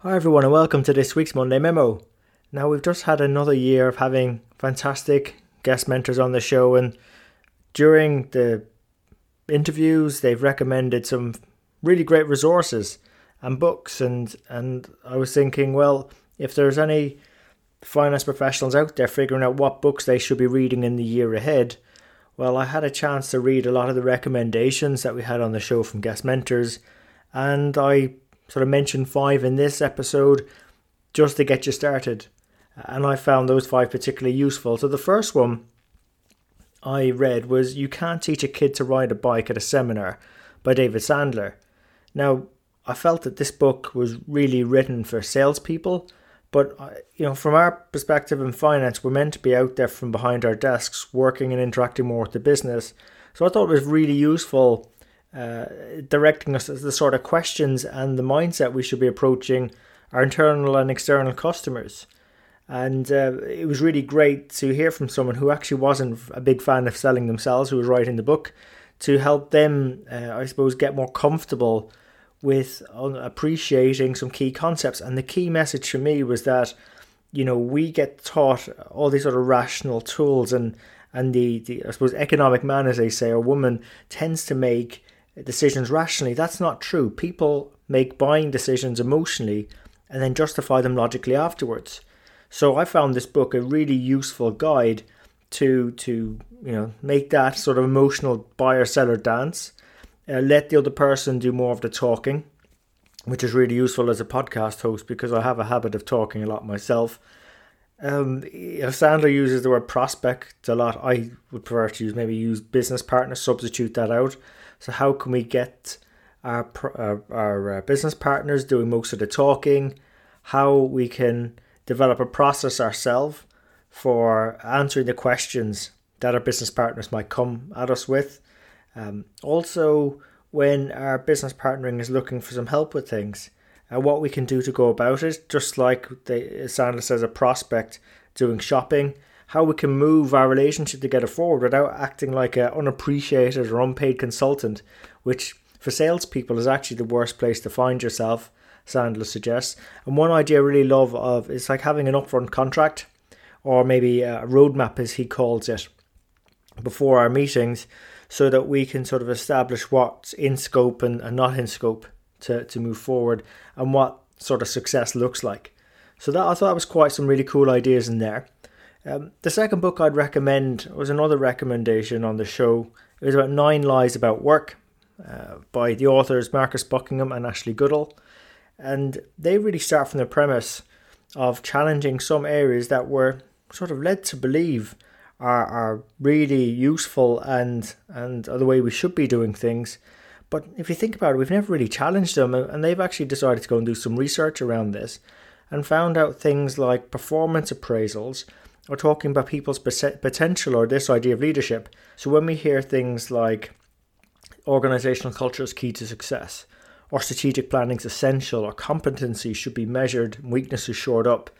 Hi, everyone, and welcome to this week's Monday Memo. Now, we've just had another year of having fantastic guest mentors on the show, and during the interviews, they've recommended some really great resources and books. And, and I was thinking, well, if there's any finance professionals out there figuring out what books they should be reading in the year ahead, well, I had a chance to read a lot of the recommendations that we had on the show from guest mentors, and I sort of mentioned five in this episode just to get you started. And I found those five particularly useful. So the first one I read was You Can't Teach a Kid to Ride a Bike at a Seminar by David Sandler. Now, I felt that this book was really written for salespeople but uh, you know, from our perspective in finance, we're meant to be out there from behind our desks, working and interacting more with the business. So I thought it was really useful, uh, directing us as the sort of questions and the mindset we should be approaching our internal and external customers. And uh, it was really great to hear from someone who actually wasn't a big fan of selling themselves, who was writing the book, to help them, uh, I suppose, get more comfortable with appreciating some key concepts. And the key message for me was that, you know, we get taught all these sort of rational tools and and the, the I suppose economic man, as they say, or woman tends to make decisions rationally. That's not true. People make buying decisions emotionally and then justify them logically afterwards. So I found this book a really useful guide to to you know make that sort of emotional buyer seller dance uh, let the other person do more of the talking, which is really useful as a podcast host because I have a habit of talking a lot myself. Um, if Sandler uses the word prospect a lot, I would prefer to use maybe use business partner, substitute that out. So how can we get our our, our uh, business partners doing most of the talking? How we can develop a process ourselves for answering the questions that our business partners might come at us with. Um, also, when our business partnering is looking for some help with things, uh, what we can do to go about it, just like the, Sandler says, a prospect doing shopping, how we can move our relationship together forward without acting like an unappreciated or unpaid consultant, which for salespeople is actually the worst place to find yourself, Sandler suggests. And one idea I really love of is like having an upfront contract, or maybe a roadmap as he calls it, before our meetings so that we can sort of establish what's in scope and, and not in scope to, to move forward and what sort of success looks like. So that I thought that was quite some really cool ideas in there. Um, the second book I'd recommend was another recommendation on the show. It was about Nine Lies About Work uh, by the authors Marcus Buckingham and Ashley Goodall. And they really start from the premise of challenging some areas that were sort of led to believe are, are really useful and and are the way we should be doing things. But if you think about it, we've never really challenged them, and they've actually decided to go and do some research around this and found out things like performance appraisals or talking about people's potential or this idea of leadership. So when we hear things like organizational culture is key to success, or strategic planning is essential, or competency should be measured, weaknesses shored up,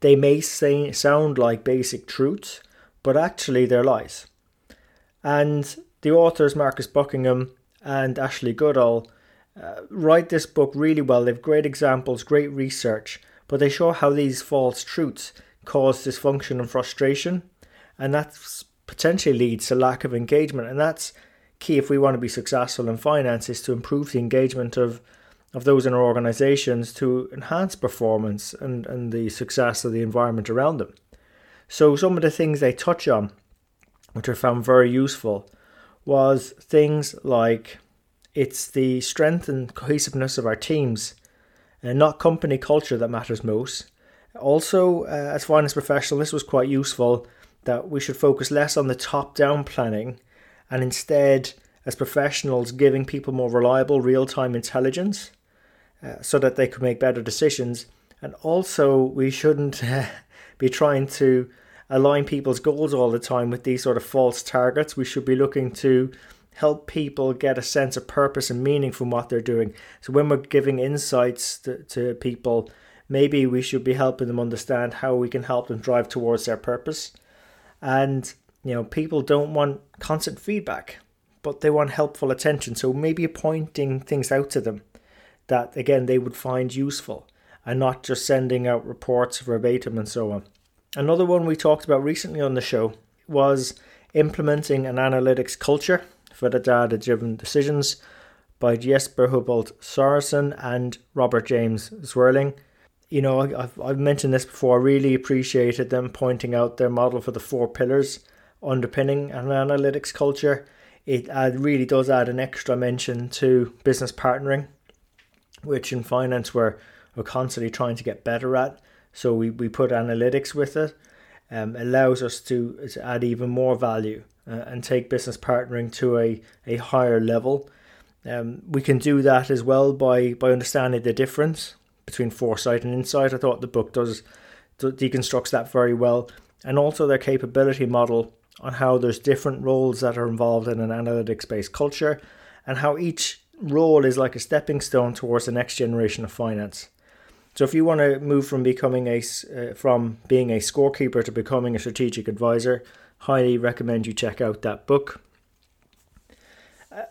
they may say, sound like basic truths, but actually they're lies. And the authors, Marcus Buckingham and Ashley Goodall, uh, write this book really well. They have great examples, great research, but they show how these false truths cause dysfunction and frustration, and that potentially leads to lack of engagement. And that's key if we want to be successful in finance is to improve the engagement of of those in our organizations to enhance performance and, and the success of the environment around them. So some of the things they touch on, which I found very useful, was things like it's the strength and cohesiveness of our teams, and not company culture that matters most. Also, uh, as finance professional, this was quite useful that we should focus less on the top-down planning, and instead, as professionals, giving people more reliable real-time intelligence, uh, so that they could make better decisions. And also, we shouldn't be trying to align people's goals all the time with these sort of false targets. We should be looking to help people get a sense of purpose and meaning from what they're doing. So when we're giving insights to, to people, maybe we should be helping them understand how we can help them drive towards their purpose. And you know, people don't want constant feedback, but they want helpful attention. So maybe pointing things out to them that again they would find useful and not just sending out reports verbatim and so on. Another one we talked about recently on the show was implementing an analytics culture for the data driven decisions by Jesper Hubolt Sorensen and Robert James Zwerling. You know, I've, I've mentioned this before, I really appreciated them pointing out their model for the four pillars underpinning an analytics culture. It really does add an extra dimension to business partnering, which in finance we're, we're constantly trying to get better at. So we, we put analytics with it. Um, allows us to, to add even more value uh, and take business partnering to a, a higher level. Um, we can do that as well by, by understanding the difference between foresight and insight. I thought the book does, deconstructs that very well, and also their capability model on how there's different roles that are involved in an analytics based culture, and how each role is like a stepping stone towards the next generation of finance. So if you want to move from becoming a uh, from being a scorekeeper to becoming a strategic advisor, highly recommend you check out that book.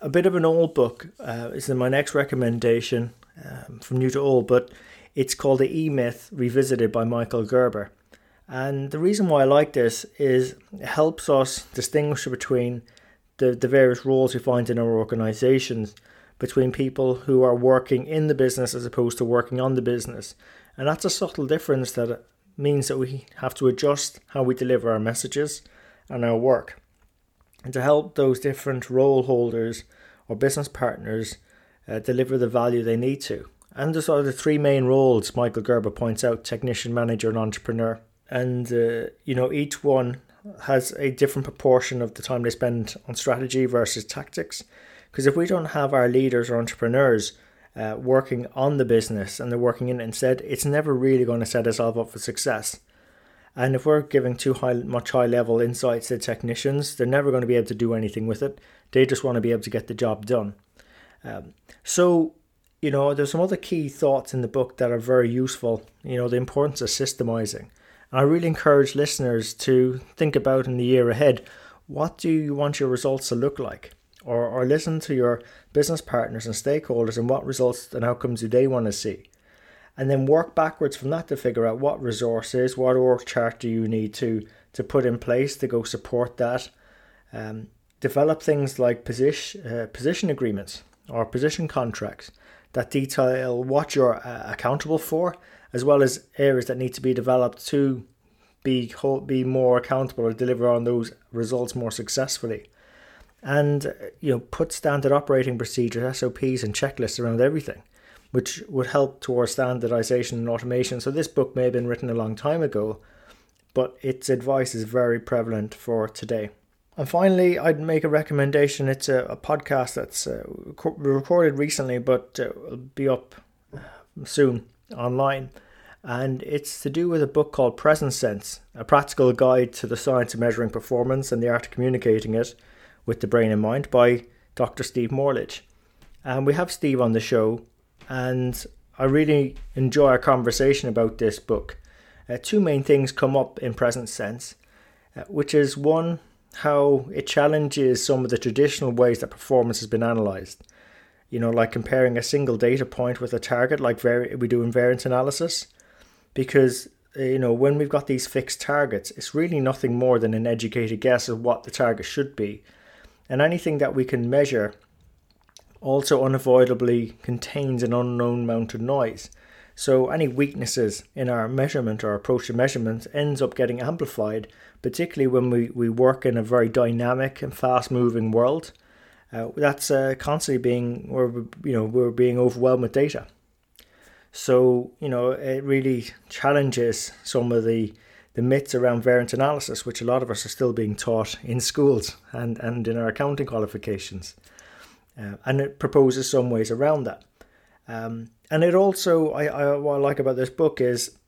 A bit of an old book uh, is my next recommendation um, from new to old, but it's called The E Myth Revisited by Michael Gerber. And the reason why I like this is it helps us distinguish between the, the various roles we find in our organizations between people who are working in the business as opposed to working on the business. And that's a subtle difference that means that we have to adjust how we deliver our messages and our work. And to help those different role holders or business partners uh, deliver the value they need to. And sort of the three main roles Michael Gerber points out technician, manager, and entrepreneur. And, uh, you know, each one has a different proportion of the time they spend on strategy versus tactics. Because if we don't have our leaders or entrepreneurs uh, working on the business and they're working in it instead, it's never really going to set us all up for success. And if we're giving too high, much high level insights to technicians, they're never going to be able to do anything with it. They just want to be able to get the job done. Um, so, you know, there's some other key thoughts in the book that are very useful. You know, the importance of systemizing. And I really encourage listeners to think about in the year ahead what do you want your results to look like? or, or listen to your business partners and stakeholders and what results and outcomes do they want to see. And then work backwards from that to figure out what resources, what org chart do you need to, to put in place to go support that. Um, develop things like position, uh, position agreements or position contracts that detail what you're uh, accountable for, as well as areas that need to be developed to be be more accountable or deliver on those results more successfully and you know put standard operating procedures, SOPs, and checklists around everything, which would help towards standardization and automation. So this book may have been written a long time ago, but its advice is very prevalent for today. And finally, I'd make a recommendation. It's a, a podcast that's uh, recorded recently, but uh, will be up uh, soon online. And it's to do with a book called Present Sense, a practical guide to the science of measuring performance and the art of communicating it with the Brain in Mind by Dr. Steve Morlidge. And we have Steve on the show, and I really enjoy our conversation about this book. Uh, two main things come up in present sense, uh, which is one, how it challenges some of the traditional ways that performance has been analysed. You know, like comparing a single data point with a target, like vari- we do in variance analysis, because uh, you know when we've got these fixed targets, it's really nothing more than an educated guess of what the target should be, and anything that we can measure also unavoidably contains an unknown amount of noise. So any weaknesses in our measurement or approach to measurement ends up getting amplified, particularly when we, we work in a very dynamic and fast moving world. Uh, that's uh, constantly being we're you know we're being overwhelmed with data. So you know it really challenges some of the the myths around variance analysis, which a lot of us are still being taught in schools and, and in our accounting qualifications. Uh, and it proposes some ways around that. Um, and it also, I, I, what I like about this book is,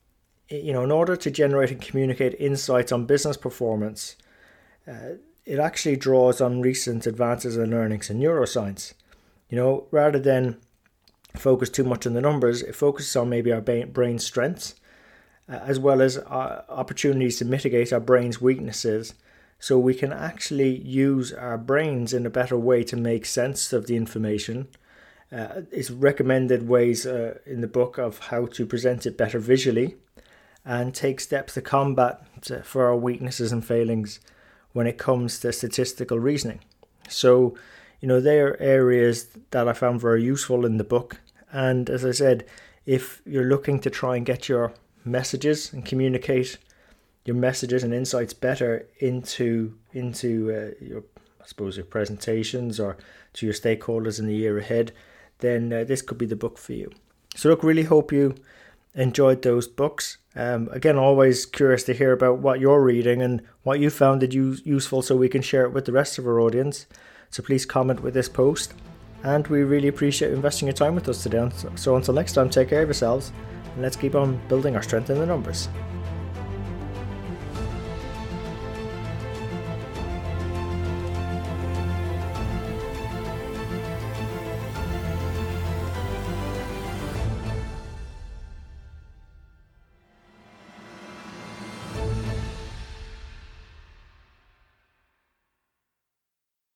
you know, in order to generate and communicate insights on business performance, uh, it actually draws on recent advances in learnings in neuroscience. You know, rather than focus too much on the numbers, it focuses on maybe our brain strengths uh, as well as uh, opportunities to mitigate our brain's weaknesses so we can actually use our brains in a better way to make sense of the information uh, is recommended ways uh, in the book of how to present it better visually and take steps to combat uh, for our weaknesses and failings when it comes to statistical reasoning. So, you know, they are areas that I found very useful in the book. And as I said, if you're looking to try and get your messages and communicate your messages and insights better into into uh, your I suppose your presentations or to your stakeholders in the year ahead, then uh, this could be the book for you. So look, really hope you enjoyed those books. Um, again, always curious to hear about what you're reading and what you found that you useful so we can share it with the rest of our audience. So please comment with this post. And we really appreciate investing your time with us today. So until next time, take care of yourselves and let's keep on building our strength in the numbers.